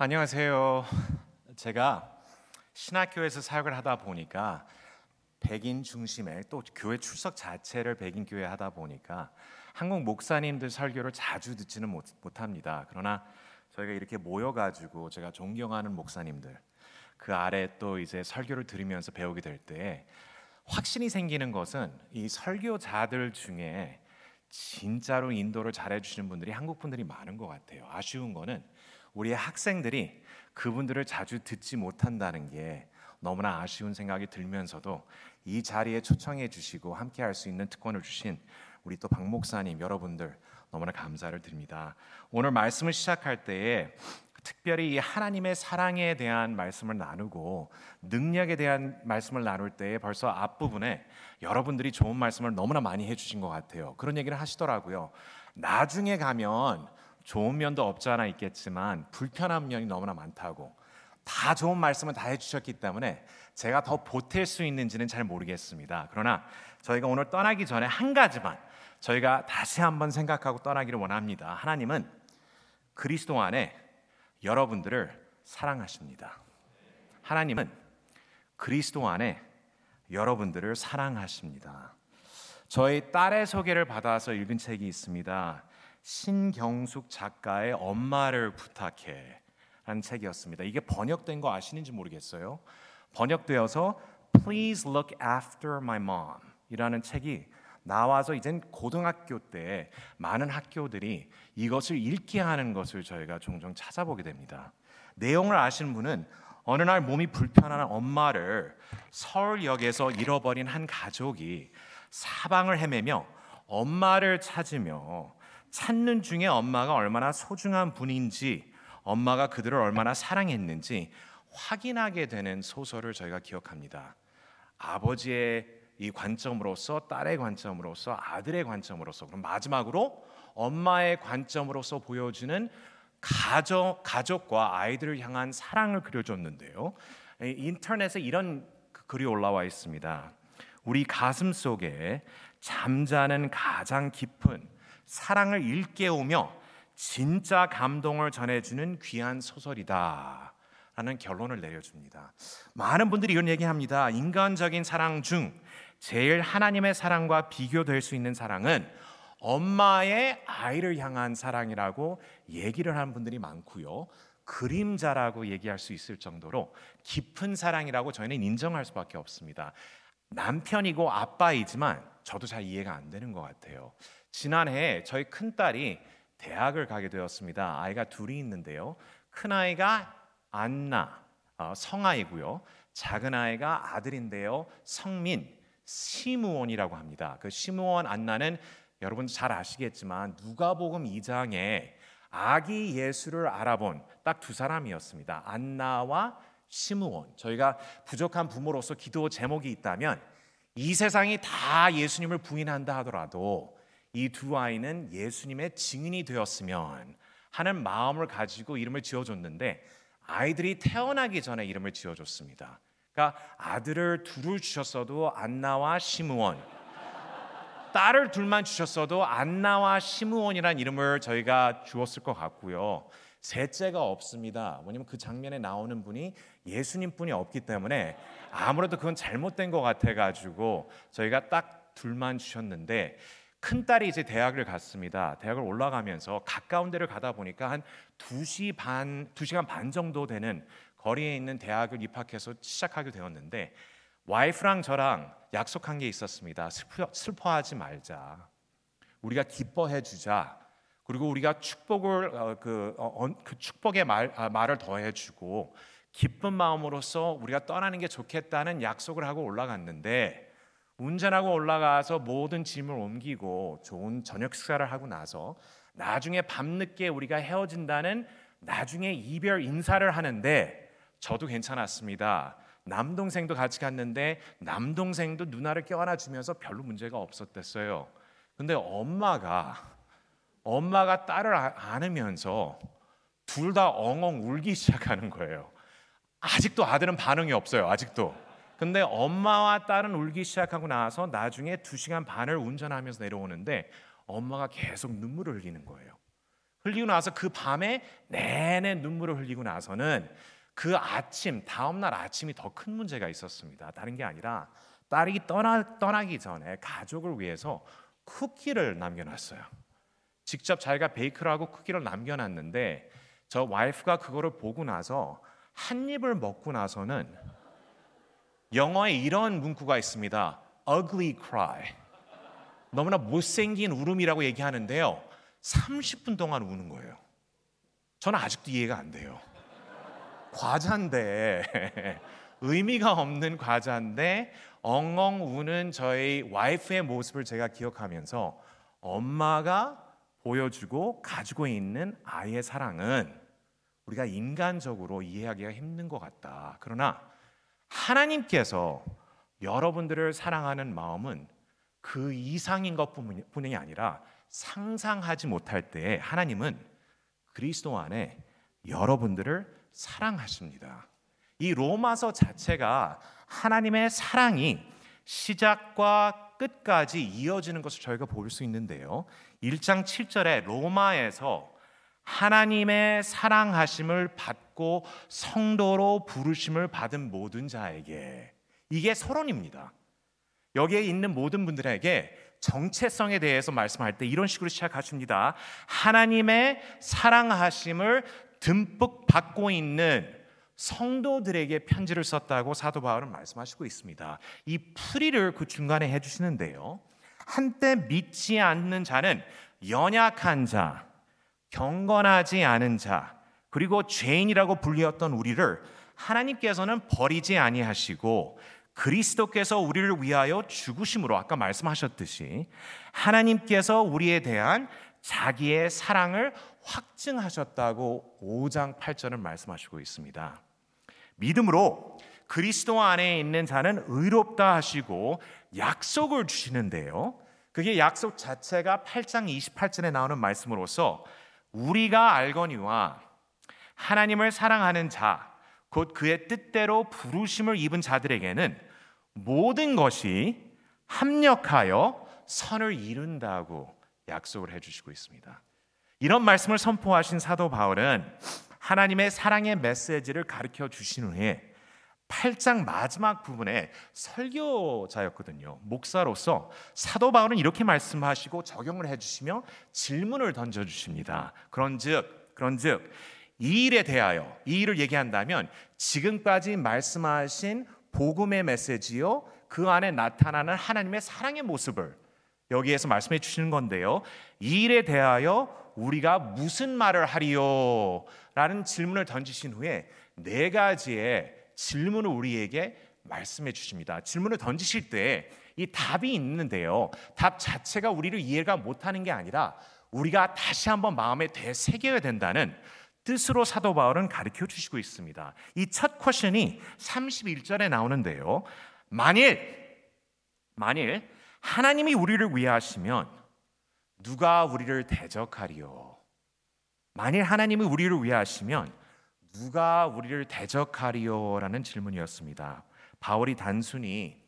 안녕하세요. 제가 신학교에서 사역을 하다 보니까 백인 중심의 또 교회 출석 자체를 백인 교회 하다 보니까 한국 목사님들 설교를 자주 듣지는 못, 못합니다. 그러나 저희가 이렇게 모여가지고 제가 존경하는 목사님들 그 아래 또 이제 설교를 들으면서 배우게 될 때 확신이 생기는 것은 이 설교자들 중에 진짜로 인도를 잘해주시는 분들이 한국 분들이 많은 것 같아요. 아쉬운 거는 우리의 학생들이 그분들을 자주 듣지 못한다는 게 너무나 아쉬운 생각이 들면서도 이 자리에 초청해 주시고 함께 할 수 있는 특권을 주신 우리 또 박 목사님 여러분들 너무나 감사를 드립니다. 오늘 말씀을 시작할 때에 특별히 이 하나님의 사랑에 대한 말씀을 나누고 능력에 대한 말씀을 나눌 때에 벌써 앞부분에 여러분들이 좋은 말씀을 너무나 많이 해주신 것 같아요. 그런 얘기를 하시더라고요. 나중에 가면 좋은 면도 없지 않아 있겠지만 불편한 면이 너무나 많다고 다 좋은 말씀을 다 해주셨기 때문에 제가 더 보탤 수 있는지는 잘 모르겠습니다. 그러나 저희가 오늘 떠나기 전에 한 가지만 저희가 다시 한번 생각하고 떠나기를 원합니다. 하나님은 그리스도 안에 여러분들을 사랑하십니다. 하나님은 그리스도 안에 여러분들을 사랑하십니다. 저희 딸의 소개를 받아서 읽은 책이 있습니다. 신경숙 작가의 엄마를 부탁해 라는 책이었습니다. 이게 번역된 거 아시는지 모르겠어요. 번역되어서 Please look after my mom 이라는 책이 나와서 이젠 고등학교 때 많은 학교들이 이것을 읽게 하는 것을 저희가 종종 찾아보게 됩니다. 내용을 아시는 분은 어느 날 몸이 불편한 엄마를 서울역에서 잃어버린 한 가족이 사방을 헤매며 엄마를 찾으며 찾는 중에 엄마가 얼마나 소중한 분인지, 엄마가 그들을 얼마나 사랑했는지 확인하게 되는 소설을 저희가 기억합니다. 아버지의 이 관점으로서 딸의 관점으로서 아들의 관점으로서 그럼 마지막으로 엄마의 관점으로서 보여주는 가족 가족과 아이들을 향한 사랑을 그려줬는데요. 인터넷에 이런 글이 올라와 있습니다. 우리 가슴 속에 잠자는 가장 깊은 사랑을 일깨우며 진짜 감동을 전해주는 귀한 소설이다. 라는 결론을 내려줍니다. 많은 분들이 이런 얘기합니다. 인간적인 사랑 중 제일 하나님의 사랑과 비교될 수 있는 사랑은 엄마의 아이를 향한 사랑이라고 얘기를 하는 분들이 많고요. 그림자라고 얘기할 수 있을 정도로 깊은 사랑이라고 저희는 인정할 수밖에 없습니다. 남편이고 아빠이지만 저도 잘 이해가 안 되는 것 같아요. 지난해 저희 큰 딸이 대학을 가게 되었습니다. 아이가 둘이 있는데요. 큰 아이가 안나 어, 성아이고요. 작은 아이가 아들인데요. 성민 시무원이라고 합니다. 그 시무원 안나는 여러분 잘 아시겠지만 누가복음 2장에 아기 예수를 알아본 딱 두 사람이었습니다. 안나와 시무원. 저희가 부족한 부모로서 기도 제목이 있다면 이 세상이 다 예수님을 부인한다 하더라도 이 두 아이는 예수님의 증인이 되었으면 하는 마음을 가지고 이름을 지어줬는데 아이들이 태어나기 전에 이름을 지어줬습니다. 그러니까 아들을 둘을 주셨어도 안나와 시므온, 딸을 둘만 주셨어도 안나와 시므온이라는 이름을 저희가 주었을 것 같고요. 셋째가 없습니다. 뭐냐면 그 장면에 나오는 분이 예수님 분이 없기 때문에 아무래도 그건 잘못된 것 같아가지고 저희가 딱 둘만 주셨는데 큰 딸이 이제 대학을 갔습니다. 대학을 올라가면서 가까운 데를 가다 보니까 한 2시 반, 2시간 반 정도 되는 거리에 있는 대학을 입학해서 시작하게 되었는데 와이프랑 저랑 약속한 게 있었습니다. 슬퍼, 슬퍼하지 말자. 우리가 기뻐해 주자. 그리고 우리가 축복을 어, 그, 어, 그 축복의 말, 아, 말을 더해 주고 기쁜 마음으로서 우리가 떠나는 게 좋겠다는 약속을 하고 올라갔는데 운전하고 올라가서 모든 짐을 옮기고 좋은 저녁 식사를 하고 나서 나중에 밤늦게 우리가 헤어진다는 나중에 이별 인사를 하는데 저도 괜찮았습니다. 남동생도 같이 갔는데 남동생도 누나를 껴안아 주면서 별로 문제가 없었댔어요. 근데 엄마가 엄마가 딸을 아, 안으면서 둘 다 엉엉 울기 시작하는 거예요. 아직도 아들은 반응이 없어요. 아직도. 근데 엄마와 딸은 울기 시작하고 나서 나중에 두 시간 반을 운전하면서 내려오는데 엄마가 계속 눈물을 흘리는 거예요. 흘리고 나서 그 밤에 내내 눈물을 흘리고 나서는 그 아침 다음 날 아침이 더 큰 문제가 있었습니다. 다른 게 아니라 딸이 떠나 떠나기 전에 가족을 위해서 쿠키를 남겨놨어요. 직접 자기가 베이크를 하고 쿠키를 남겨놨는데 저 와이프가 그거를 보고 나서 한 입을 먹고 나서는 영어에 이런 문구가 있습니다. ugly cry. 너무나 못생긴 울음이라고 얘기하는데요. 30분 동안 우는 거예요. 저는 아직도 이해가 안 돼요. 과자인데 의미가 없는 과자인데 엉엉 우는 저희 와이프의 모습을 제가 기억하면서 엄마가 보여주고 가지고 있는 아이의 사랑은 우리가 인간적으로 이해하기가 힘든 것 같다. 그러나 하나님께서 여러분들을 사랑하는 마음은 그 이상인 것뿐이 아니라 상상하지 못할 때 하나님은 그리스도 안에 여러분들을 사랑하십니다. 이 로마서 자체가 하나님의 사랑이 시작과 끝까지 이어지는 것을 저희가 볼 수 있는데요. 1장 7절에 로마에서 하나님의 사랑하심을 받 고 성도로 부르심을 받은 모든 자에게 이게 서론입니다. 여기에 있는 모든 분들에게 정체성에 대해서 말씀할 때 이런 식으로 시작하십니다. 하나님의 사랑하심을 듬뿍 받고 있는 성도들에게 편지를 썼다고 사도 바울은 말씀하시고 있습니다. 이 풀이를 그 중간에 해주시는데요. 한때 믿지 않는 자는 연약한 자, 경건하지 않은 자, 그리고 죄인이라고 불리었던 우리를 하나님께서는 버리지 아니하시고 그리스도께서 우리를 위하여 죽으심으로 아까 말씀하셨듯이 하나님께서 우리에 대한 자기의 사랑을 확증하셨다고 5장 8절을 말씀하시고 있습니다. 믿음으로 그리스도 안에 있는 자는 의롭다 하시고 약속을 주시는데요. 그게 약속 자체가 8장 28절에 나오는 말씀으로서 우리가 알거니와 하나님을 사랑하는 자, 곧 그의 뜻대로 부르심을 입은 자들에게는 모든 것이 합력하여 선을 이룬다고 약속을 해주시고 있습니다. 이런 말씀을 선포하신 사도 바울은 하나님의 사랑의 메시지를 가르쳐 주신 후에 8장 마지막 부분에 설교자였거든요. 목사로서 사도 바울은 이렇게 말씀하시고 적용을 해주시며 질문을 던져 주십니다. 그런즉, 그런즉 이 일에 대하여 이 일을 얘기한다면 지금까지 말씀하신 복음의 메시지요 그 안에 나타나는 하나님의 사랑의 모습을 여기에서 말씀해 주시는 건데요. 이 일에 대하여 우리가 무슨 말을 하리요? 라는 질문을 던지신 후에 네 가지의 질문을 우리에게 말씀해 주십니다. 질문을 던지실 때 이 답이 있는데요. 답 자체가 우리를 이해가 못하는 게 아니라 우리가 다시 한번 마음에 되새겨야 된다는 뜻으로 사도 바울은 가르쳐 주시고 있습니다. 이 첫 퀘션이 31절에 나오는데요. 만일 만일 하나님이 우리를 위하시면 누가 우리를 대적하리요? 만일 하나님이 우리를 위하시면 누가 우리를 대적하리요라는 질문이었습니다. 바울이 단순히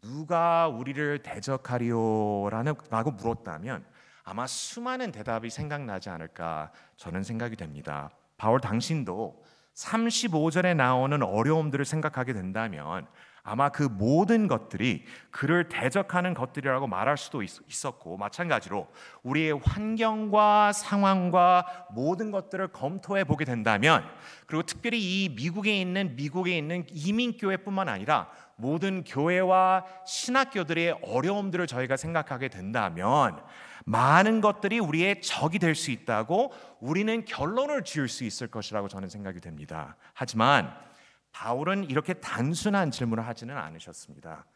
누가 우리를 대적하리요라고 물었다면 아마 수많은 대답이 생각나지 않을까 저는 생각이 됩니다. 바울 당신도 35절에 나오는 어려움들을 생각하게 된다면 아마 그 모든 것들이 그를 대적하는 것들이라고 말할 수도 있었고 마찬가지로 우리의 환경과 상황과 모든 것들을 검토해 보게 된다면 그리고 특별히 이 미국에 있는 미국에 있는 이민 교회뿐만 아니라 모든 교회와 신학교들의 어려움들을 저희가 생각하게 된다면 많은 것들이 우리의 적이 될 수 있다고 우리는 결론을 지을 수 있을 것이라고 저는 생각이 됩니다. 하지만 바울은 이렇게 단순한 질문을 하지는 않으셨습니다.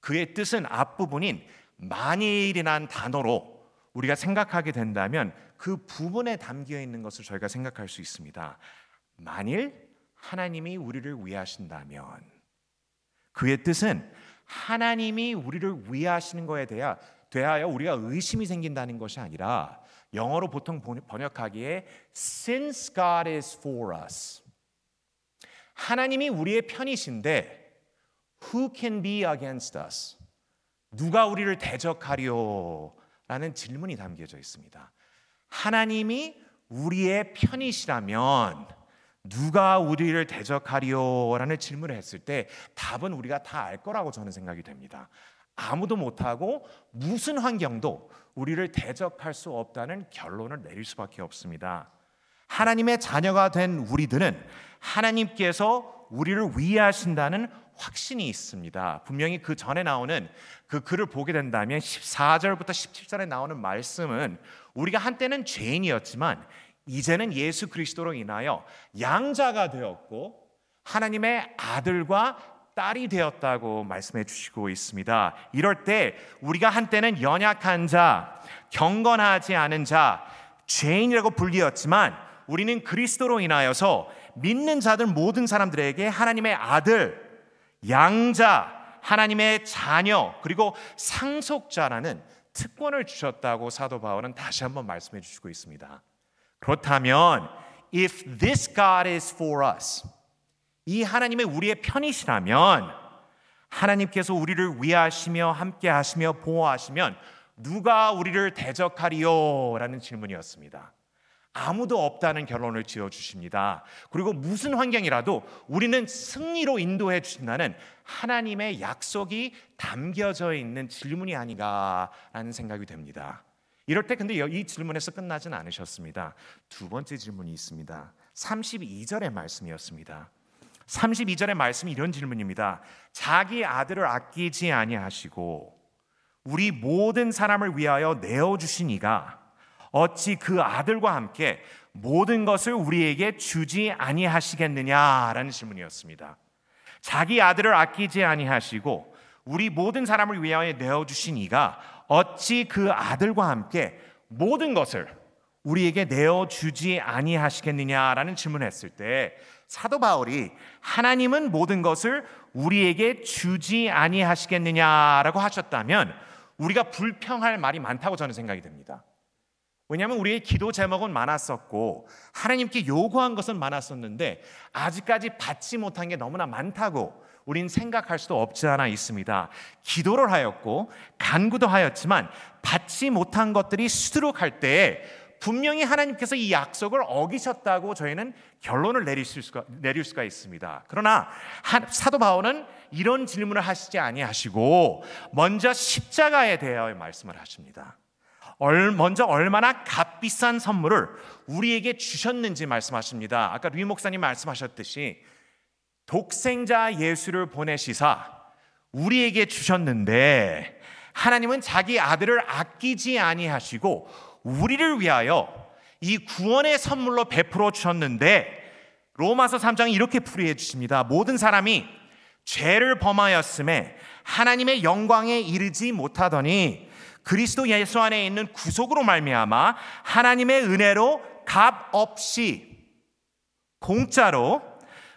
그의 뜻은 앞부분인 만일이란 단어로 우리가 생각하게 된다면 그 부분에 담겨 있는 것을 저희가 생각할 수 있습니다. 만일 하나님이 우리를 위하신다면 그의 뜻은 하나님이 우리를 위하시는 것에 대하, 대하여 우리가 의심이 생긴다는 것이 아니라 영어로 보통 번역하기에 since God is for us 하나님이 우리의 편이신데 who can be against us? 누가 우리를 대적하리요? 라는 질문이 담겨져 있습니다. 하나님이 우리의 편이시라면 누가 우리를 대적하리요 라는 질문을 했을 때 답은 우리가 다 알 거라고 저는 생각이 됩니다. 아무도 못하고 무슨 환경도 우리를 대적할 수 없다는 결론을 내릴 수밖에 없습니다. 하나님의 자녀가 된 우리들은 하나님께서 우리를 위하신다는 확신이 있습니다. 분명히 그 전에 나오는 그 글을 보게 된다면 14절부터 17절에 나오는 말씀은 우리가 한때는 죄인이었지만 이제는 예수 그리스도로 인하여 양자가 되었고 하나님의 아들과 딸이 되었다고 말씀해 주시고 있습니다. 이럴 때 우리가 한때는 연약한 자, 경건하지 않은 자, 죄인이라고 불리었지만 우리는 그리스도로 인하여서 믿는 자들 모든 사람들에게 하나님의 아들, 양자, 하나님의 자녀, 그리고 상속자라는 특권을 주셨다고 사도 바울은 다시 한번 말씀해 주시고 있습니다. 그렇다면 if this God is for us 이 하나님의 우리의 편이시라면 하나님께서 우리를 위하시며 함께 하시며 보호하시면 누가 우리를 대적하리요? 라는 질문이었습니다. 아무도 없다는 결론을 지어 주십니다. 그리고 무슨 환경이라도 우리는 승리로 인도해 주신다는 하나님의 약속이 담겨져 있는 질문이 아닌가라는 생각이 됩니다. 이럴 때 근데 이 질문에서 끝나진 않으셨습니다. 두 번째 질문이 있습니다. 32절의 말씀이었습니다. 32절의 말씀이 이런 질문입니다. 자기 아들을 아끼지 아니하시고 우리 모든 사람을 위하여 내어 주신 이가 어찌 그 아들과 함께 모든 것을 우리에게 주지 아니하시겠느냐라는 질문이었습니다. 자기 아들을 아끼지 아니하시고 우리 모든 사람을 위하여 내어 주신 이가 어찌 그 아들과 함께 모든 것을 우리에게 내어 주지 아니하시겠느냐라는 질문을 했을 때 사도 바울이 하나님은 모든 것을 우리에게 주지 아니하시겠느냐라고 하셨다면 우리가 불평할 말이 많다고 저는 생각이 됩니다. 왜냐하면 우리의 기도 제목은 많았었고 하나님께 요구한 것은 많았었는데 아직까지 받지 못한 게 너무나 많다고 우린 생각할 수도 없지 않아 있습니다. 기도를 하였고 간구도 하였지만 받지 못한 것들이 수두룩할 때에 분명히 하나님께서 이 약속을 어기셨다고 저희는 결론을 내릴 수가, 내릴 수가 있습니다. 그러나 사도 바울은 이런 질문을 하시지 아니하시고 먼저 십자가에 대하여 말씀을 하십니다. 먼저 얼마나 값비싼 선물을 우리에게 주셨는지 말씀하십니다. 아까 류 목사님 말씀하셨듯이 독생자 예수를 보내시사 우리에게 주셨는데 하나님은 자기 아들을 아끼지 아니하시고 우리를 위하여 이 구원의 선물로 베풀어 주셨는데 로마서 3장 이렇게 풀이해 주십니다. 모든 사람이 죄를 범하였음에 하나님의 영광에 이르지 못하더니 그리스도 예수 안에 있는 구속으로 말미암아 하나님의 은혜로 값 없이 공짜로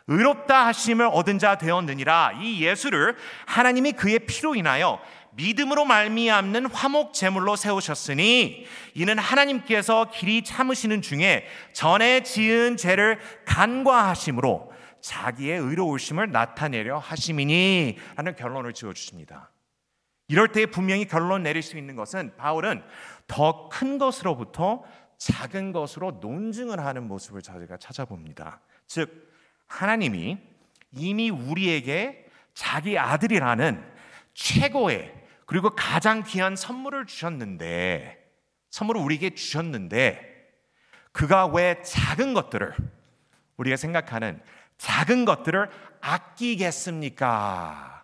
의롭다 하심을 얻은 자 되었느니라 이 예수를 하나님이 그의 피로 인하여 믿음으로 말미암는 화목 제물로 세우셨으니 이는 하나님께서 길이 참으시는 중에 전에 지은 죄를 간과하심으로 자기의 의로우심을 나타내려 하심이니 하는 결론을 지어 주십니다. 이럴 때 분명히 결론 내릴 수 있는 것은 바울은 더 큰 것으로부터 작은 것으로 논증을 하는 모습을 저희가 찾아봅니다. 즉 하나님이 이미 우리에게 자기 아들이라는 최고의 그리고 가장 귀한 선물을 주셨는데 선물을 우리에게 주셨는데 그가 왜 작은 것들을 우리가 생각하는 작은 것들을 아끼겠습니까?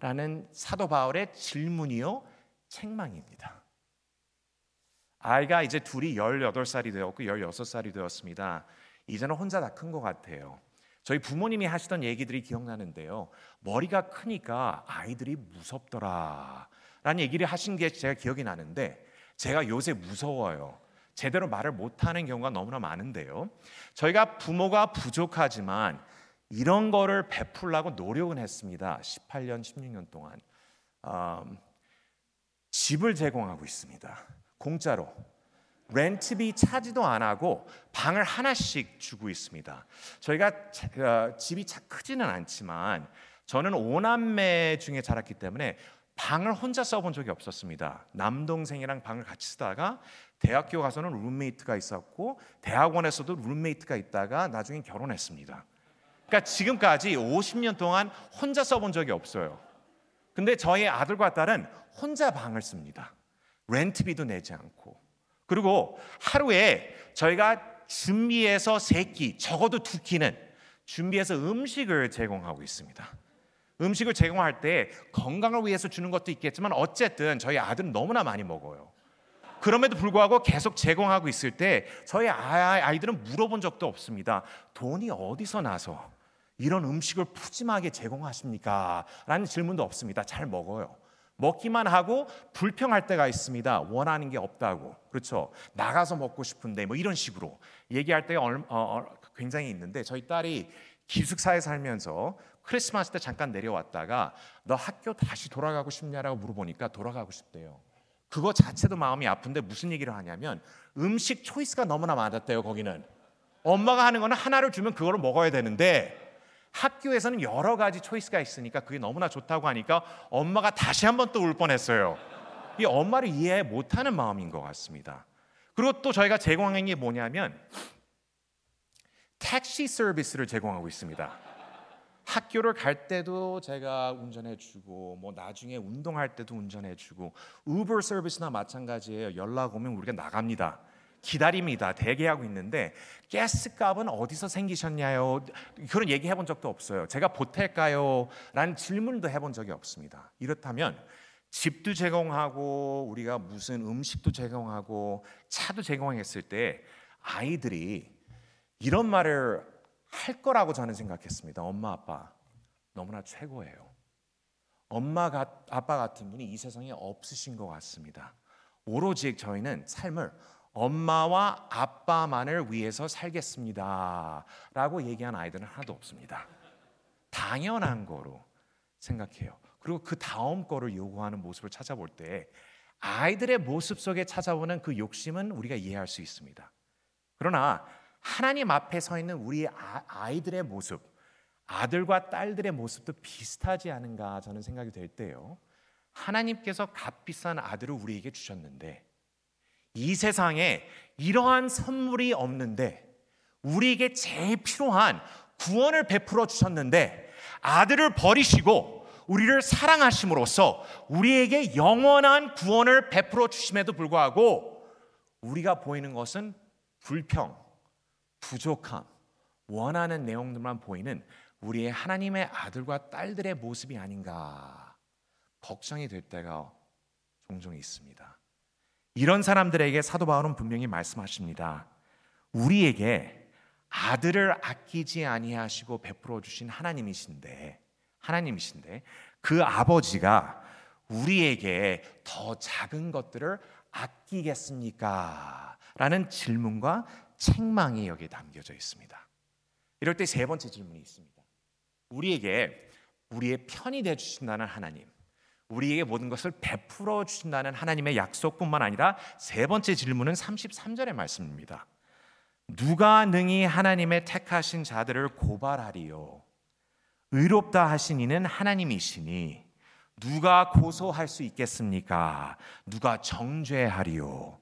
라는 사도 바울의 질문이요 책망입니다. 아이가 이제 둘이 18살이 되었고 16살이 되었습니다. 이제는 혼자 다 큰 것 같아요. 저희 부모님이 하시던 얘기들이 기억나는데요. 머리가 크니까 아이들이 무섭더라. 라는 얘기를 하신 게 제가 기억이 나는데 제가 요새 무서워요. 제대로 말을 못하는 경우가 너무나 많은데요. 저희가 부모가 부족하지만 이런 거를 베풀라고 노력은 했습니다. 18년, 16년 동안. 음, 집을 제공하고 있습니다. 공짜로. 렌트비 차지도 안 하고 방을 하나씩 주고 있습니다. 저희가 어, 집이 크지는 않지만 저는 오남매 중에 자랐기 때문에 방을 혼자 써본 적이 없었습니다. 남동생이랑 방을 같이 쓰다가 대학교 가서는 룸메이트가 있었고 대학원에서도 룸메이트가 있다가 나중에 결혼했습니다. 그러니까 지금까지 50년 동안 혼자 써본 적이 없어요. 근데 저희 아들과 딸은 혼자 방을 씁니다. 렌트비도 내지 않고. 그리고 하루에 저희가 준비해서 세 끼, 적어도 두 끼는 준비해서 음식을 제공하고 있습니다. 음식을 제공할 때 건강을 위해서 주는 것도 있겠지만 어쨌든 저희 아들은 너무나 많이 먹어요. 그럼에도 불구하고 계속 제공하고 있을 때 저희 아이들은 물어본 적도 없습니다. 돈이 어디서 나서 이런 음식을 푸짐하게 제공하십니까? 라는 질문도 없습니다. 잘 먹어요. 먹기만 하고 불평할 때가 있습니다. 원하는 게 없다고. 그렇죠. 나가서 먹고 싶은데 뭐 이런 식으로 얘기할 때가 어, 어, 굉장히 있는데 저희 딸이 기숙사에 살면서 크리스마스 때 잠깐 내려왔다가 너 학교 다시 돌아가고 싶냐라고 물어보니까 돌아가고 싶대요. 그거 자체도 마음이 아픈데 무슨 얘기를 하냐면 음식 초이스가 너무나 많았대요. 거기는 엄마가 하는 거는 하나를 주면 그거를 먹어야 되는데 학교에서는 여러 가지 초이스가 있으니까 그게 너무나 좋다고 하니까 엄마가 다시 한번 또 울 뻔했어요. 이 엄마를 이해 못하는 마음인 것 같습니다. 그리고 또 저희가 제공하는 게 뭐냐면 택시 서비스를 제공하고 있습니다. 학교를 갈 때도 제가 운전해 주고 뭐 나중에 운동할 때도 운전해 주고 우버 서비스나 마찬가지예요. 연락 오면 우리가 나갑니다. 기다립니다. 대기하고 있는데 가스 값은 어디서 생기셨냐요? 그런 얘기 해본 적도 없어요. 제가 보탤까요? 라는 질문도 해본 적이 없습니다. 이렇다면 집도 제공하고 우리가 무슨 음식도 제공하고 차도 제공했을 때 아이들이 이런 말을 할 거라고 저는 생각했습니다. 엄마 아빠 너무나 최고예요. 엄마 아빠 같은 분이 이 세상에 없으신 것 같습니다. 오로지 저희는 삶을 엄마와 아빠만을 위해서 살겠습니다. 라고 얘기한 아이들은 하나도 없습니다. 당연한 거로 생각해요. 그리고 그 다음 거를 요구하는 모습을 찾아볼 때 아이들의 모습 속에 찾아오는 그 욕심은 우리가 이해할 수 있습니다. 그러나 하나님 앞에 서 있는 우리 아, 아이들의 모습, 아들과 딸들의 모습도 비슷하지 않은가 저는 생각이 될 때요. 하나님께서 값비싼 아들을 우리에게 주셨는데 이 세상에 이러한 선물이 없는데 우리에게 제일 필요한 구원을 베풀어 주셨는데 아들을 버리시고 우리를 사랑하심으로써 우리에게 영원한 구원을 베풀어 주심에도 불구하고 우리가 보이는 것은 불평, 부족함, 원하는 내용들만 보이는 우리의 하나님의 아들과 딸들의 모습이 아닌가 걱정이 될 때가 종종 있습니다. 이런 사람들에게 사도 바울은 분명히 말씀하십니다. 우리에게 아들을 아끼지 아니하시고 베풀어 주신 하나님이신데 하나님이신데 그 아버지가 우리에게 더 작은 것들을 아끼겠습니까? 라는 질문과 책망이 여기에 담겨져 있습니다. 이럴 때 세 번째 질문이 있습니다. 우리에게 우리의 편이 되 주신다는 하나님. 우리에게 모든 것을 베풀어 주신다는 하나님의 약속뿐만 아니라 세 번째 질문은 33절의 말씀입니다. 누가 능히 하나님의 택하신 자들을 고발하리요? 의롭다 하신 이는 하나님이시니 누가 고소할 수 있겠습니까? 누가 정죄하리요?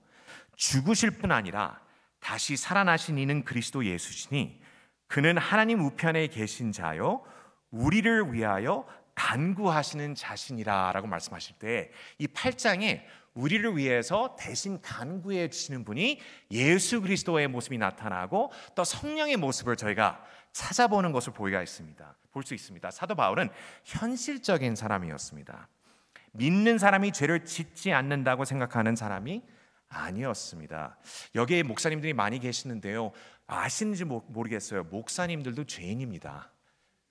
죽으실 뿐 아니라 다시 살아나신 이는 그리스도 예수시니 그는 하나님 우편에 계신 자요 우리를 위하여 간구하시는 자신이라라고 말씀하실 때 이 8장에 우리를 위해서 대신 간구해 주시는 분이 예수 그리스도의 모습이 나타나고 또 성령의 모습을 저희가 찾아보는 것을 보이가 있습니다. 볼 수 있습니다. 사도 바울은 현실적인 사람이었습니다. 믿는 사람이 죄를 짓지 않는다고 생각하는 사람이 아니었습니다. 여기에 목사님들이 많이 계시는데요. 아시는지 모르겠어요. 목사님들도 죄인입니다.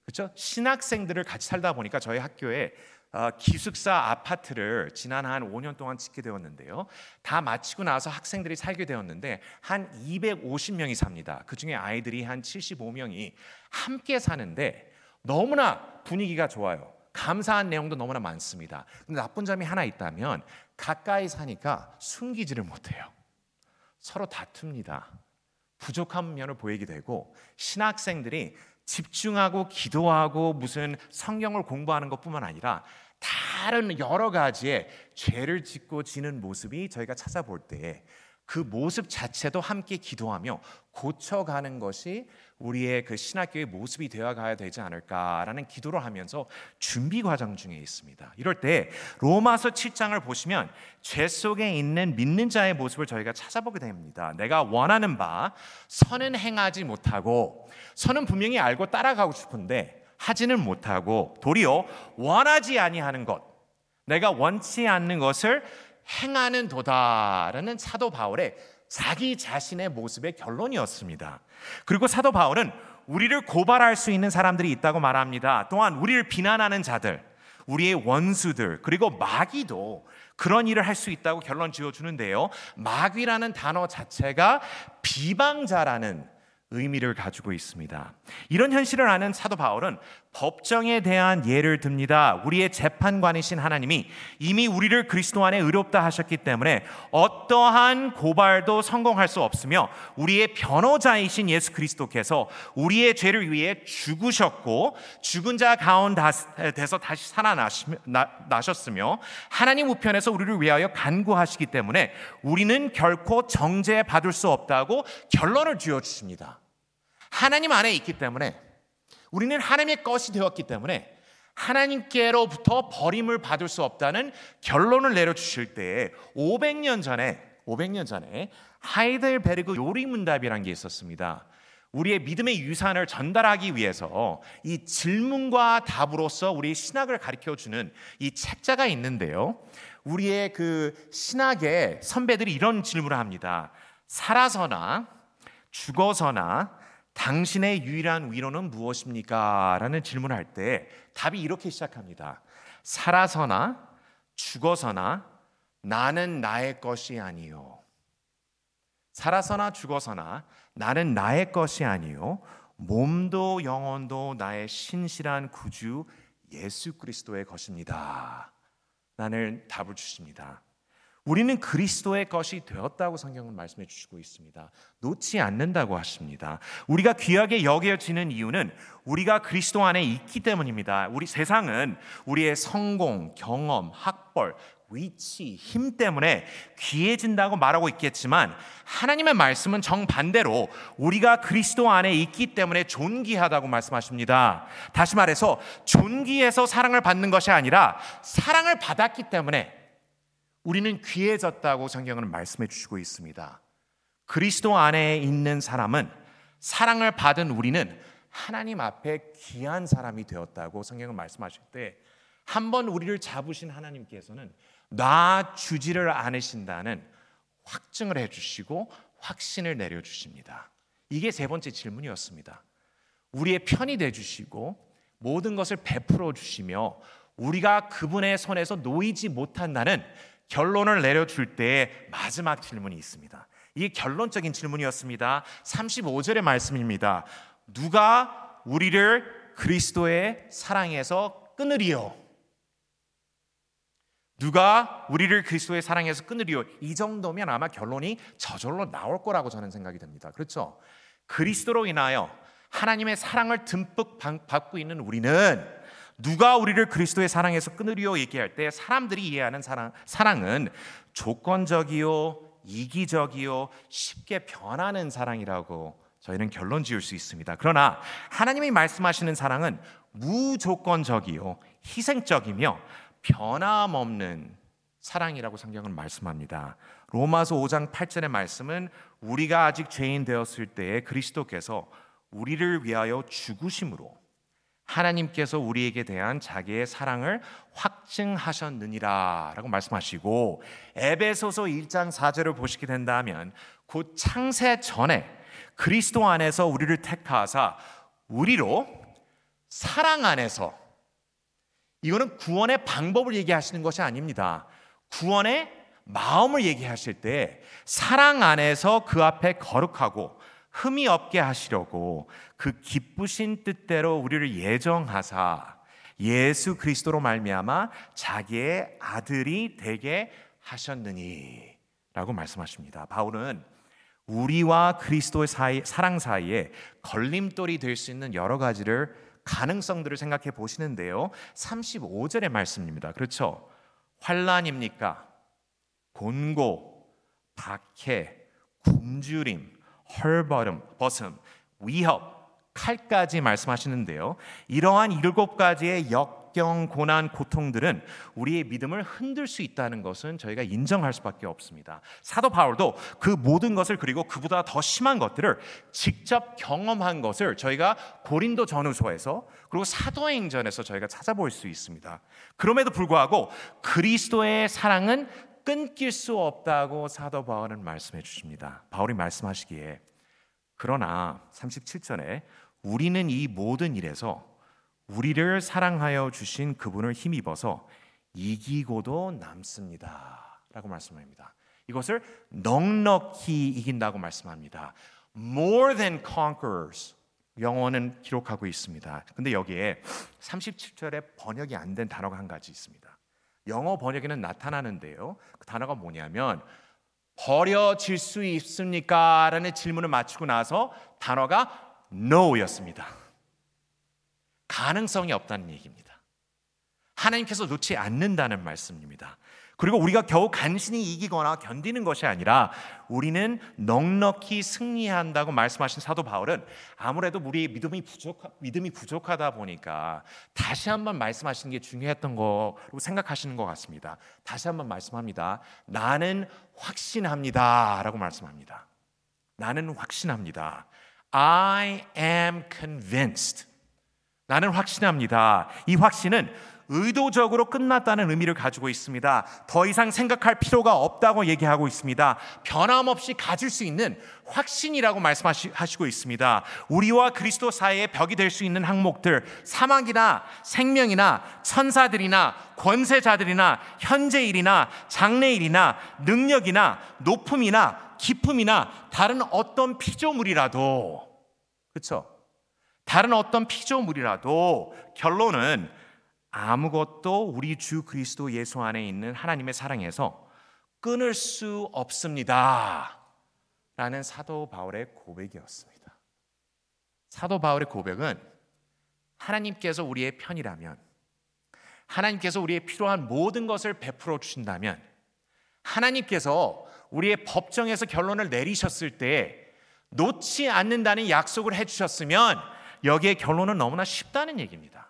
그렇죠? 신학생들을 같이 살다 보니까 저희 학교에 어, 기숙사 아파트를 지난 한 5년 동안 짓게 되었는데요. 다 마치고 나서 학생들이 살게 되었는데 한 250명이 삽니다. 그 중에 아이들이 한 75명이 함께 사는데 너무나 분위기가 좋아요. 감사한 내용도 너무나 많습니다. 근데 나쁜 점이 하나 있다면 가까이 사니까 숨기지를 못해요. 서로 다툽니다. 부족한 면을 보이게 되고 신학생들이 집중하고 기도하고 무슨 성경을 공부하는 것뿐만 아니라 다른 여러 가지의 죄를 짓고 지는 모습이 저희가 찾아볼 때 그 모습 자체도 함께 기도하며 고쳐가는 것이 우리의 그 신학교의 모습이 되어 가야 되지 않을까라는 기도를 하면서 준비 과정 중에 있습니다. 이럴 때 로마서 7장을 보시면 죄 속에 있는 믿는 자의 모습을 저희가 찾아보게 됩니다. 내가 원하는 바 선은 행하지 못하고 선은 분명히 알고 따라가고 싶은데 하지는 못하고 도리어 원하지 아니하는 것 내가 원치 않는 것을 행하는 도다라는 사도 바울의 자기 자신의 모습의 결론이었습니다. 그리고 사도 바울은 우리를 고발할 수 있는 사람들이 있다고 말합니다. 또한 우리를 비난하는 자들, 우리의 원수들, 그리고 마귀도 그런 일을 할 수 있다고 결론 지어 주는데요. 마귀라는 단어 자체가 비방자라는 의미를 가지고 있습니다. 이런 현실을 아는 사도 바울은 법정에 대한 예를 듭니다. 우리의 재판관이신 하나님이 이미 우리를 그리스도 안에 의롭다 하셨기 때문에 어떠한 고발도 성공할 수 없으며 우리의 변호자이신 예수 그리스도께서 우리의 죄를 위해 죽으셨고 죽은 자 가운데서 다시 살아나셨으며 하나님 우편에서 우리를 위하여 간구하시기 때문에 우리는 결코 정죄 받을 수 없다고 결론을 지어 주십니다. 하나님 안에 있기 때문에 우리는 하나님의 것이 되었기 때문에 하나님께로부터 버림을 받을 수 없다는 결론을 내려주실 때에 500년 전에 500년 전에 하이델베르그 요리문답이라는 게 있었습니다. 우리의 믿음의 유산을 전달하기 위해서 이 질문과 답으로서 우리 신학을 가르쳐 주는 이 책자가 있는데요. 우리의 그 신학의 선배들이 이런 질문을 합니다. 살아서나 죽어서나 당신의 유일한 위로는 무엇입니까? 라는 질문을 할때 답이 이렇게 시작합니다. 살아서나 죽어서나 나는 나의 것이 아니요. 살아서나 죽어서나 나는 나의 것이 아니요. 몸도 영혼도 나의 신실한 구주 예수 그리스도의 것입니다. 나는 답을 주십니다. 우리는 그리스도의 것이 되었다고 성경은 말씀해 주시고 있습니다. 놓지 않는다고 하십니다. 우리가 귀하게 여겨지는 이유는 우리가 그리스도 안에 있기 때문입니다. 우리 세상은 우리의 성공, 경험, 학벌, 위치, 힘 때문에 귀해진다고 말하고 있겠지만 하나님의 말씀은 정반대로 우리가 그리스도 안에 있기 때문에 존귀하다고 말씀하십니다. 다시 말해서 존귀해서 사랑을 받는 것이 아니라 사랑을 받았기 때문에 우리는 귀해졌다고 성경은 말씀해 주시고 있습니다. 그리스도 안에 있는 사람은 사랑을 받은 우리는 하나님 앞에 귀한 사람이 되었다고 성경은 말씀하실 때 한 번 우리를 잡으신 하나님께서는 놔 주지를 않으신다는 확증을 해 주시고 확신을 내려 주십니다. 이게 세 번째 질문이었습니다. 우리의 편이 돼 주시고 모든 것을 베풀어 주시며 우리가 그분의 손에서 놓이지 못한다는 결론을 내려줄 때 마지막 질문이 있습니다. 이게 결론적인 질문이었습니다. 35절의 말씀입니다. 누가 우리를 그리스도의 사랑에서 끊으리요? 누가 우리를 그리스도의 사랑에서 끊으리요? 이 정도면 아마 결론이 저절로 나올 거라고 저는 생각이 됩니다. 그렇죠? 그리스도로 인하여 하나님의 사랑을 듬뿍 받고 있는 우리는 누가 우리를 그리스도의 사랑에서 끊으리요 얘기할 때 사람들이 이해하는 사랑, 사랑은 조건적이요, 이기적이요, 쉽게 변하는 사랑이라고 저희는 결론 지을 수 있습니다. 그러나 하나님이 말씀하시는 사랑은 무조건적이요, 희생적이며 변함없는 사랑이라고 성경은 말씀합니다. 로마서 5장 8절의 말씀은 우리가 아직 죄인 되었을 때에 그리스도께서 우리를 위하여 죽으심으로 하나님께서 우리에게 대한 자기의 사랑을 확증하셨느니라 라고 말씀하시고 에베소서 1장 4절을 보시게 된다면 곧 창세 전에 그리스도 안에서 우리를 택하사 우리로 사랑 안에서 이거는 구원의 방법을 얘기하시는 것이 아닙니다. 구원의 마음을 얘기하실 때 사랑 안에서 그 앞에 거룩하고 흠이 없게 하시려고 그 기쁘신 뜻대로 우리를 예정하사 예수 그리스도로 말미암아 자기의 아들이 되게 하셨느니라고 말씀하십니다. 바울은 우리와 그리스도의 사이, 사랑 사이에 걸림돌이 될 수 있는 여러 가지를 가능성들을 생각해 보시는데요. 35절의 말씀입니다. 그렇죠? 환란입니까? 곤고, 박해, 굶주림, 헐버름, 벗음, 위협, 칼까지 말씀하시는데요. 이러한 일곱 가지의 역경, 고난, 고통들은 우리의 믿음을 흔들 수 있다는 것은 저희가 인정할 수밖에 없습니다. 사도 바울도 그 모든 것을 그리고 그보다 더 심한 것들을 직접 경험한 것을 저희가 고린도 전후서에서 그리고 사도행전에서 저희가 찾아볼 수 있습니다. 그럼에도 불구하고 그리스도의 사랑은 끊길 수 없다고 사도 바울은 말씀해 주십니다. 바울이 말씀하시기에 그러나 37절에 우리는 이 모든 일에서 우리를 사랑하여 주신 그분을 힘입어서 이기고도 남습니다. 라고 말씀합니다. 이것을 넉넉히 이긴다고 말씀합니다. More than conquerors. 영어는 기록하고 있습니다. 근데 여기에 37절에 번역이 안 된 단어가 한 가지 있습니다. 영어 번역에는 나타나는데요. 그 단어가 뭐냐면 버려질 수 있습니까? 라는 질문을 맞추고 나서 단어가 no였습니다. 가능성이 없다는 얘기입니다. 하나님께서 놓지 않는다는 말씀입니다. 그리고 우리가 겨우 간신히 이기거나 견디는 것이 아니라 우리는 넉넉히 승리한다고 말씀하신 사도 바울은 아무래도 우리의 믿음이 부족 믿음이 부족하다 보니까 다시 한번 말씀하시는 게 중요했던 거로 생각하시는 것 같습니다. 다시 한번 말씀합니다. 나는 확신합니다라고 말씀합니다. 나는 확신합니다. I am convinced. 나는 확신합니다. 이 확신은 의도적으로 끝났다는 의미를 가지고 있습니다. 더 이상 생각할 필요가 없다고 얘기하고 있습니다. 변함없이 가질 수 있는 확신이라고 말씀하시고 있습니다. 우리와 그리스도 사이에 벽이 될 수 있는 항목들, 사막이나 생명이나 천사들이나 권세자들이나 현재일이나 장래일이나 능력이나 높음이나 기품이나 다른 어떤 피조물이라도 그렇죠? 다른 어떤 피조물이라도 결론은 아무것도 우리 주 그리스도 예수 안에 있는 하나님의 사랑에서 끊을 수 없습니다. 라는 사도 바울의 고백이었습니다. 사도 바울의 고백은 하나님께서 우리의 편이라면, 하나님께서 우리의 필요한 모든 것을 베풀어 주신다면, 하나님께서 우리의 법정에서 결론을 내리셨을 때 놓지 않는다는 약속을 해주셨으면 여기에 결론은 너무나 쉽다는 얘기입니다.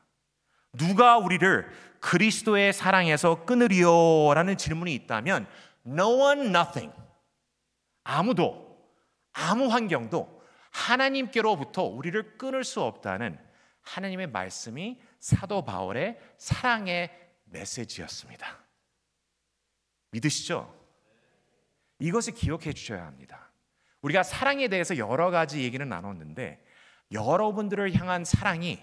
누가 우리를 그리스도의 사랑에서 끊으리요? 라는 질문이 있다면 no one nothing 아무도 아무 환경도 하나님께로부터 우리를 끊을 수 없다는 하나님의 말씀이 사도 바울의 사랑의 메시지였습니다. 믿으시죠? 이것을 기억해 주셔야 합니다. 우리가 사랑에 대해서 여러 가지 얘기는 나눴는데 여러분들을 향한 사랑이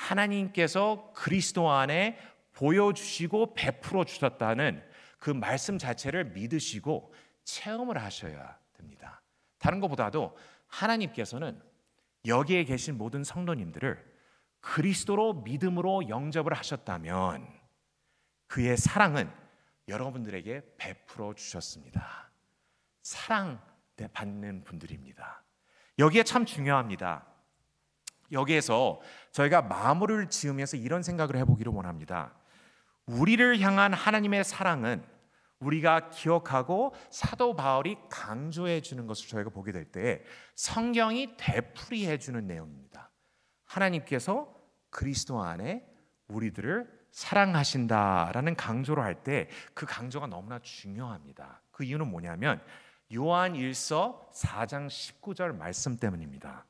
하나님께서 그리스도 안에 보여주시고 베풀어 주셨다는 그 말씀 자체를 믿으시고 체험을 하셔야 됩니다. 다른 것보다도 하나님께서는 여기에 계신 모든 성도님들을 그리스도로 믿음으로 영접을 하셨다면 그의 사랑은 여러분들에게 베풀어 주셨습니다. 사랑 받는 분들입니다. 여기에 참 중요합니다. 여기에서 저희가 마무리를 지으면서 이런 생각을 해보기를 원합니다. 우리를 향한 하나님의 사랑은 우리가 기억하고 사도 바울이 강조해 주는 것을 저희가 보게 될 때 성경이 되풀이해 주는 내용입니다. 하나님께서 그리스도 안에 우리들을 사랑하신다라는 강조를 할 때 그 강조가 너무나 중요합니다. 그 이유는 뭐냐면 요한 1서 4장 19절 말씀 때문입니다.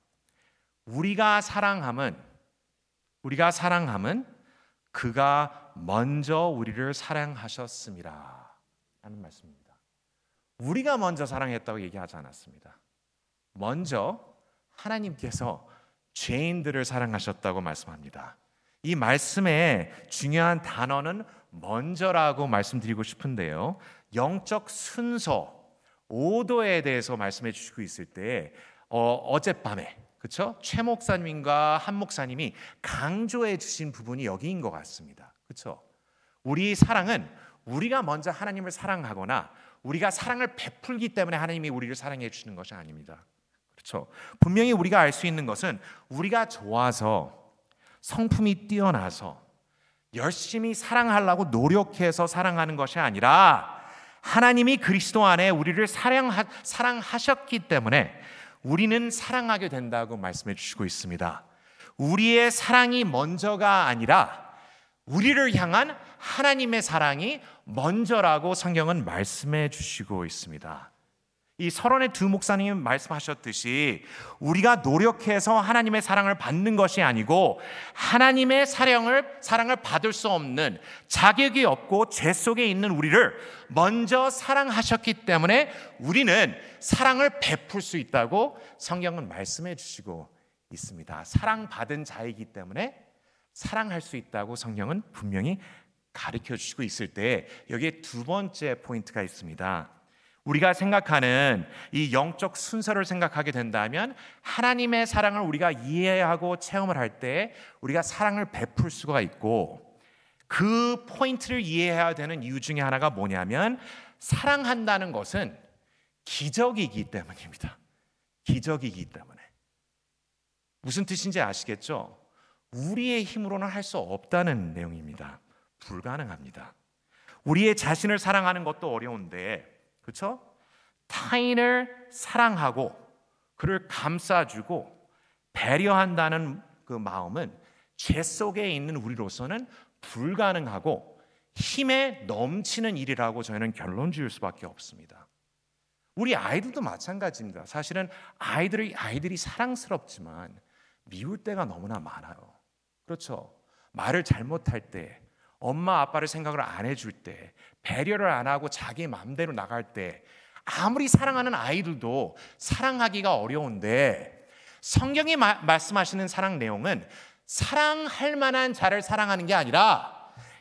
우리가 사랑함은 우리가 사랑함은 그가 먼저 우리를 사랑하셨습니다. 라는 말씀입니다. 우리가 먼저 사랑했다고 얘기하지 않았습니다. 먼저 하나님께서 죄인들을 사랑하셨다고 말씀합니다. 이 말씀의 중요한 단어는 먼저라고 말씀드리고 싶은데요. 영적 순서, 오도에 대해서 말씀해 주시고 있을 때 어, 어젯밤에 그렇죠? 최 목사님과 한 목사님이 강조해 주신 부분이 여기인 것 같습니다. 그렇죠? 우리 사랑은 우리가 먼저 하나님을 사랑하거나 우리가 사랑을 베풀기 때문에 하나님이 우리를 사랑해 주시는 것이 아닙니다. 그렇죠? 분명히 우리가 알 수 있는 것은 우리가 좋아서 성품이 뛰어나서 열심히 사랑하려고 노력해서 사랑하는 것이 아니라 하나님이 그리스도 안에 우리를 사랑하, 사랑하셨기 때문에 우리는 사랑하게 된다고 말씀해 주시고 있습니다. 우리의 사랑이 먼저가 아니라 우리를 향한 하나님의 사랑이 먼저라고 성경은 말씀해 주시고 있습니다. 이 설원의 두 목사님 말씀하셨듯이 우리가 노력해서 하나님의 사랑을 받는 것이 아니고 하나님의 사랑을 사랑을 받을 수 없는 자격이 없고 죄 속에 있는 우리를 먼저 사랑하셨기 때문에 우리는 사랑을 베풀 수 있다고 성경은 말씀해 주시고 있습니다. 사랑받은 자이기 때문에 사랑할 수 있다고 성경은 분명히 가르쳐 주시고 있을 때 여기에 두 번째 포인트가 있습니다. 우리가 생각하는 이 영적 순서를 생각하게 된다면 하나님의 사랑을 우리가 이해하고 체험을 할 때 우리가 사랑을 베풀 수가 있고 그 포인트를 이해해야 되는 이유 중에 하나가 뭐냐면 사랑한다는 것은 기적이기 때문입니다. 기적이기 때문에. 무슨 뜻인지 아시겠죠? 우리의 힘으로는 할 수 없다는 내용입니다. 불가능합니다. 우리의 자신을 사랑하는 것도 어려운데, 그렇죠? 타인을 사랑하고 그를 감싸주고 배려한다는 그 마음은 죄 속에 있는 우리로서는 불가능하고 힘에 넘치는 일이라고 저희는 결론 지을 수밖에 없습니다. 우리 아이들도 마찬가지입니다. 사실은 아이들이 아이들이 사랑스럽지만 미울 때가 너무나 많아요. 그렇죠? 말을 잘못할 때, 엄마 아빠를 생각을 안 해줄 때, 배려를 안 하고 자기 마음대로 나갈 때, 아무리 사랑하는 아이들도 사랑하기가 어려운데 성경이 마, 말씀하시는 사랑 내용은 사랑할 만한 자를 사랑하는 게 아니라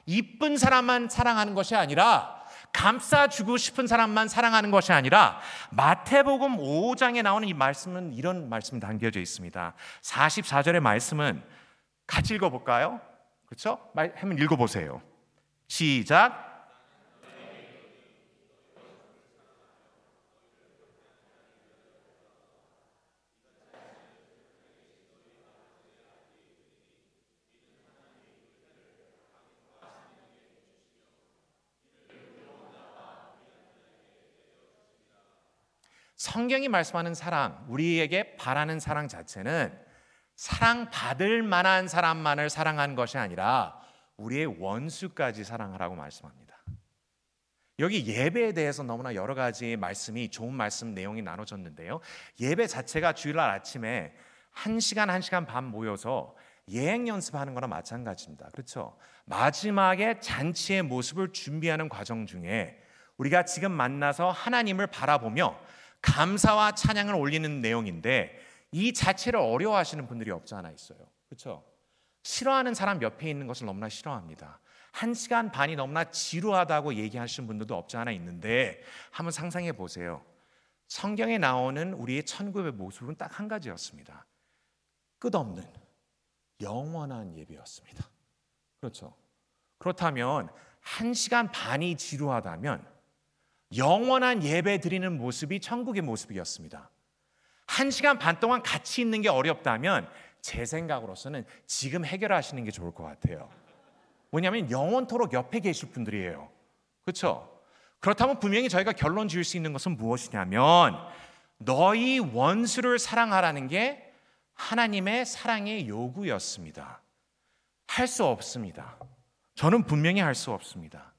이쁜 사람만 사랑하는 것이 아니라 감싸주고 싶은 사람만 사랑하는 것이 아니라 마태복음 5장에 나오는 이 말씀은 이런 말씀이 담겨져 있습니다. 44절의 말씀은 같이 읽어볼까요? 그렇죠? 한번 읽어보세요. 시작. 성경이 말씀하는 사랑, 우리에게 바라는 사랑 자체는 사랑받을 만한 사람만을 사랑하는 것이 아니라 우리의 원수까지 사랑하라고 말씀합니다. 여기 예배에 대해서 너무나 여러 가지 말씀이 좋은 말씀 내용이 나눠졌는데요. 예배 자체가 주일날 아침에 한 시간 한 시간 반 모여서 예행 연습하는 거나 마찬가지입니다. 그렇죠? 마지막에 잔치의 모습을 준비하는 과정 중에 우리가 지금 만나서 하나님을 바라보며 감사와 찬양을 올리는 내용인데 이 자체를 어려워하시는 분들이 없지 않아 있어요. 그렇죠? 싫어하는 사람 옆에 있는 것을 너무나 싫어합니다. 한 시간 반이 너무나 지루하다고 얘기하시는 분들도 없지 않아 있는데 한번 상상해 보세요. 성경에 나오는 우리의 천국의 모습은 딱 한 가지였습니다. 끝없는 영원한 예배였습니다. 그렇죠. 그렇다면 한 시간 반이 지루하다면 영원한 예배 드리는 모습이 천국의 모습이었습니다. 한 시간 반 동안 같이 있는 게 어렵다면 제 생각으로서는 지금 해결하시는 게 좋을 것 같아요. 뭐냐면 영원토록 옆에 계실 분들이에요. 그렇죠? 그렇다면 분명히 저희가 결론 지을 수 있는 것은 무엇이냐면 너희 원수를 사랑하라는 게 하나님의 사랑의 요구였습니다. 할 수 없습니다. 저는 분명히 할 수 없습니다.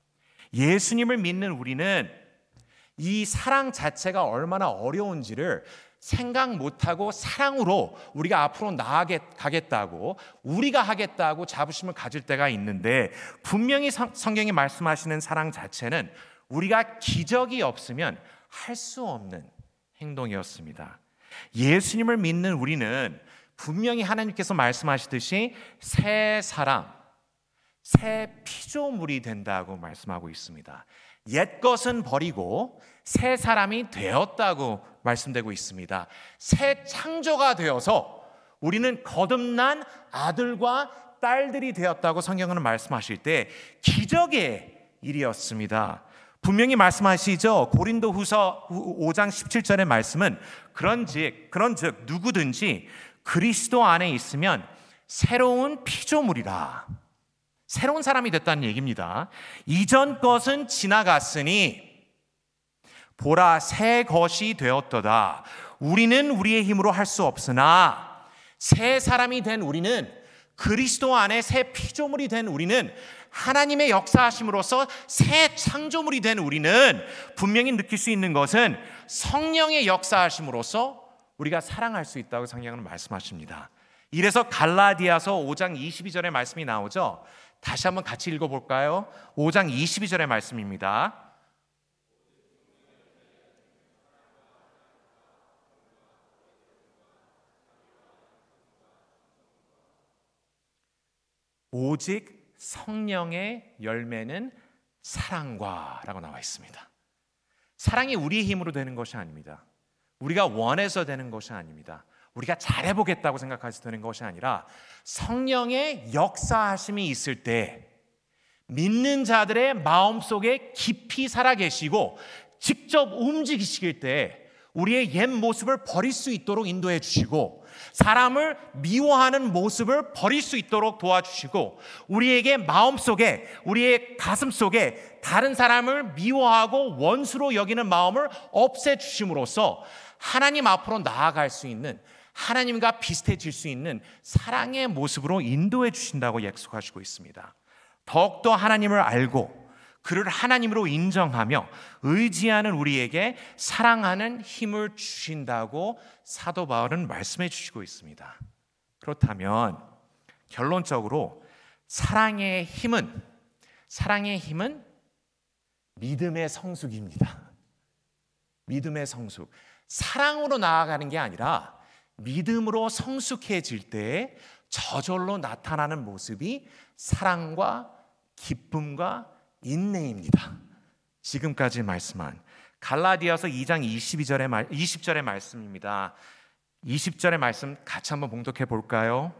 예수님을 믿는 우리는 이 사랑 자체가 얼마나 어려운지를 생각 못하고 사랑으로 우리가 앞으로 나아가겠다고 우리가 하겠다고 자부심을 가질 때가 있는데 분명히 성경이 말씀하시는 사랑 자체는 우리가 기적이 없으면 할 수 없는 행동이었습니다. 예수님을 믿는 우리는 분명히 하나님께서 말씀하시듯이 새 사람, 새 피조물이 된다고 말씀하고 있습니다. 옛 것은 버리고 새 사람이 되었다고 말씀되고 있습니다. 새 창조가 되어서 우리는 거듭난 아들과 딸들이 되었다고 성경은 말씀하실 때 기적의 일이었습니다. 분명히 말씀하시죠. 고린도 후서 5장 17절의 말씀은 그런즉, 그런즉 누구든지 그리스도 안에 있으면 새로운 피조물이라. 새로운 사람이 됐다는 얘기입니다. 이전 것은 지나갔으니 보라 새 것이 되었도다. 우리는 우리의 힘으로 할 수 없으나 새 사람이 된 우리는 그리스도 안에 새 피조물이 된 우리는 하나님의 역사하심으로써 새 창조물이 된 우리는 분명히 느낄 수 있는 것은 성령의 역사하심으로써 우리가 사랑할 수 있다고 성경은 말씀하십니다. 이래서 갈라디아서 5장 22절의 말씀이 나오죠. 다시 한번 같이 읽어 볼까요? 5장 22절의 말씀입니다. 오직 성령의 열매는 사랑과라고 나와 있습니다. 사랑이 우리의 힘으로 되는 것이 아닙니다. 우리가 원해서 되는 것이 아닙니다. 우리가 잘해보겠다고 생각해서 되는 것이 아니라 성령의 역사하심이 있을 때 믿는 자들의 마음 속에 깊이 살아계시고 직접 움직이실 때 우리의 옛 모습을 버릴 수 있도록 인도해 주시고 사람을 미워하는 모습을 버릴 수 있도록 도와주시고 우리에게 마음 속에 우리의 가슴 속에 다른 사람을 미워하고 원수로 여기는 마음을 없애 주심으로써 하나님 앞으로 나아갈 수 있는 하나님과 비슷해질 수 있는 사랑의 모습으로 인도해 주신다고 약속하시고 있습니다. 더욱더 하나님을 알고 그를 하나님으로 인정하며 의지하는 우리에게 사랑하는 힘을 주신다고 사도 바울은 말씀해 주시고 있습니다. 그렇다면 결론적으로 사랑의 힘은 사랑의 힘은 믿음의 성숙입니다. 믿음의 성숙. 사랑으로 나아가는 게 아니라 믿음으로 성숙해질 때 저절로 나타나는 모습이 사랑과 기쁨과 인내입니다. 지금까지 말씀한 갈라디아서 2장 22절의 말 20절의 말씀입니다. 20절의 말씀 같이 한번 봉독해 볼까요?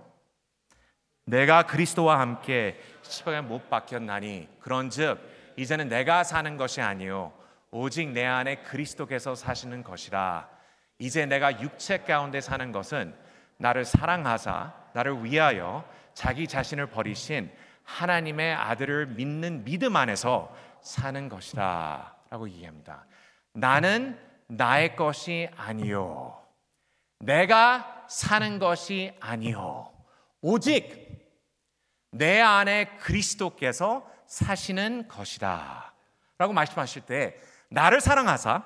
내가 그리스도와 함께 십자가에 못 박혔나니 그런즉 이제는 내가 사는 것이 아니요 오직 내 안에 그리스도께서 사시는 것이라 이제 내가 육체 가운데 사는 것은 나를 사랑하사 나를 위하여 자기 자신을 버리신 하나님의 아들을 믿는 믿음 안에서 사는 것이다. 라고 얘기합니다. 나는 나의 것이 아니요. 내가 사는 것이 아니요. 오직 내 안에 그리스도께서 사시는 것이다. 라고 말씀하실 때 나를 사랑하사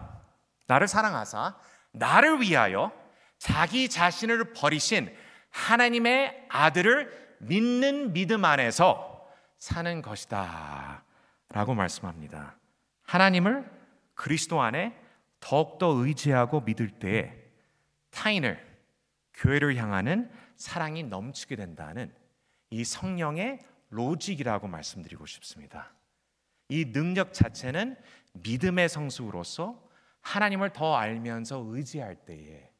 나를 사랑하사 나를 위하여 자기 자신을 버리신 하나님의 아들을 믿는 믿음 안에서 사는 것이다. 라고 말씀합니다. 하나님을 그리스도 안에 더욱더 의지하고 믿을 때 타인을, 교회를 향하는 사랑이 넘치게 된다는 이 성령의 로직이라고 말씀드리고 싶습니다. 이 능력 자체는 믿음의 성숙으로서 하나님을 더 알면서 의지할 때에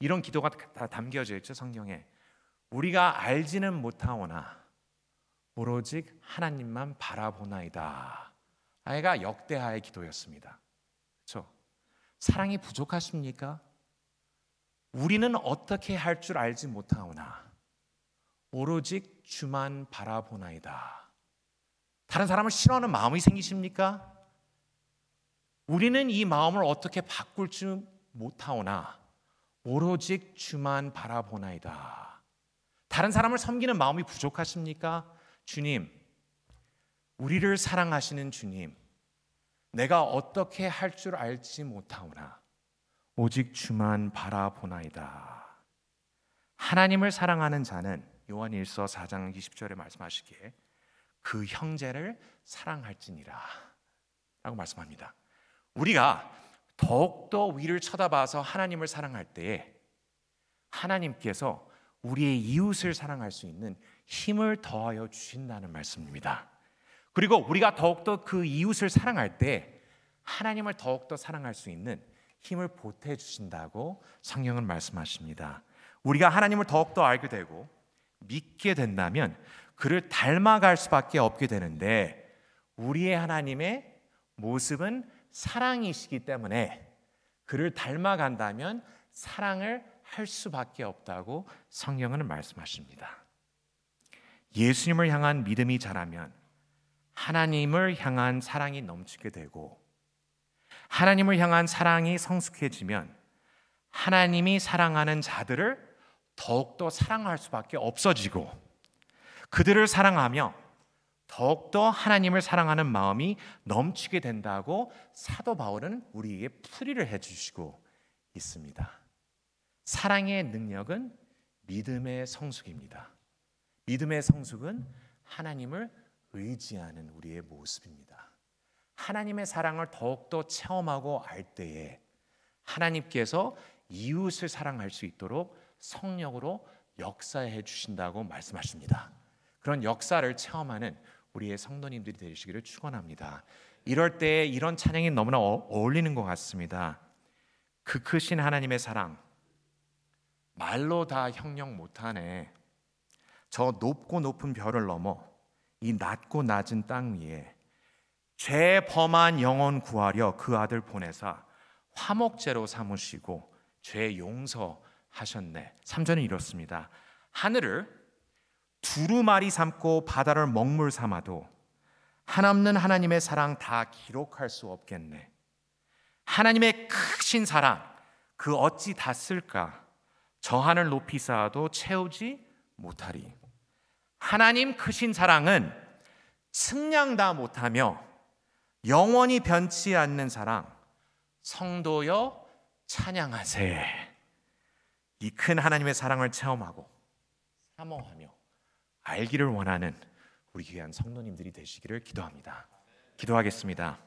이런 기도가 다 담겨져 있죠 성경에 우리가 알지는 못하오나 오로직 하나님만 바라보나이다. 아이가 역대하의 기도였습니다. 그렇죠? 사랑이 부족하십니까? 우리는 어떻게 할 줄 알지 못하오나 오로직 주만 바라보나이다. 다른 사람을 싫어하는 마음이 생기십니까? 우리는 이 마음을 어떻게 바꿀 줄 못하오나 오로직 주만 바라보나이다. 다른 사람을 섬기는 마음이 부족하십니까? 주님, 우리를 사랑하시는 주님, 내가 어떻게 할 줄 알지 못하오나 오직 주만 바라보나이다. 하나님을 사랑하는 자는 요한일서 4장 20절에 말씀하시기에 그 형제를 사랑할지니라 라고 말씀합니다. 우리가 더욱더 위를 쳐다봐서 하나님을 사랑할 때에 하나님께서 우리의 이웃을 사랑할 수 있는 힘을 더하여 주신다는 말씀입니다. 그리고 우리가 더욱더 그 이웃을 사랑할 때 하나님을 더욱더 사랑할 수 있는 힘을 보태 주신다고 성경은 말씀하십니다. 우리가 하나님을 더욱더 알게 되고 믿게 된다면 그를 닮아갈 수밖에 없게 되는데 우리의 하나님의 모습은 사랑이시기 때문에 그를 닮아간다면 사랑을 할 수밖에 없다고 성경은 말씀하십니다. 예수님을 향한 믿음이 자라면 하나님을 향한 사랑이 넘치게 되고 하나님을 향한 사랑이 성숙해지면 하나님이 사랑하는 자들을 더욱더 사랑할 수밖에 없어지고 그들을 사랑하며 더욱더 하나님을 사랑하는 마음이 넘치게 된다고 사도 바울은 우리에게 풀이를 해주시고 있습니다. 사랑의 능력은 믿음의 성숙입니다. 믿음의 성숙은 하나님을 의지하는 우리의 모습입니다. 하나님의 사랑을 더욱더 체험하고 알 때에 하나님께서 이웃을 사랑할 수 있도록 성령으로 역사해 주신다고 말씀하십니다. 그런 역사를 체험하는 우리의 성도님들이 되시기를 축원합니다. 이럴 때 이런 찬양이 너무나 어, 어울리는 것 같습니다. 그 크신 하나님의 사랑 말로 다 형용 못하네. 저 높고 높은 별을 넘어 이 낮고 낮은 땅 위에 죄 범한 영혼 구하려 그 아들 보내사 화목제로 삼으시고 죄 용서하셨네. 3절은 이렇습니다. 하늘을 두루마리 삼고 바다를 먹물 삼아도 한없는 하나님의 사랑 다 기록할 수 없겠네. 하나님의 크신 사랑 그 어찌 다 쓸까? 저 하늘 높이 쌓아도 채우지 못하리. 하나님 크신 사랑은 승량 다 못하며 영원히 변치 않는 사랑 성도여 찬양하세. 이 큰 하나님의 사랑을 체험하고 사모하며 알기를 원하는 우리 귀한 성도님들이 되시기를 기도합니다. 기도하겠습니다.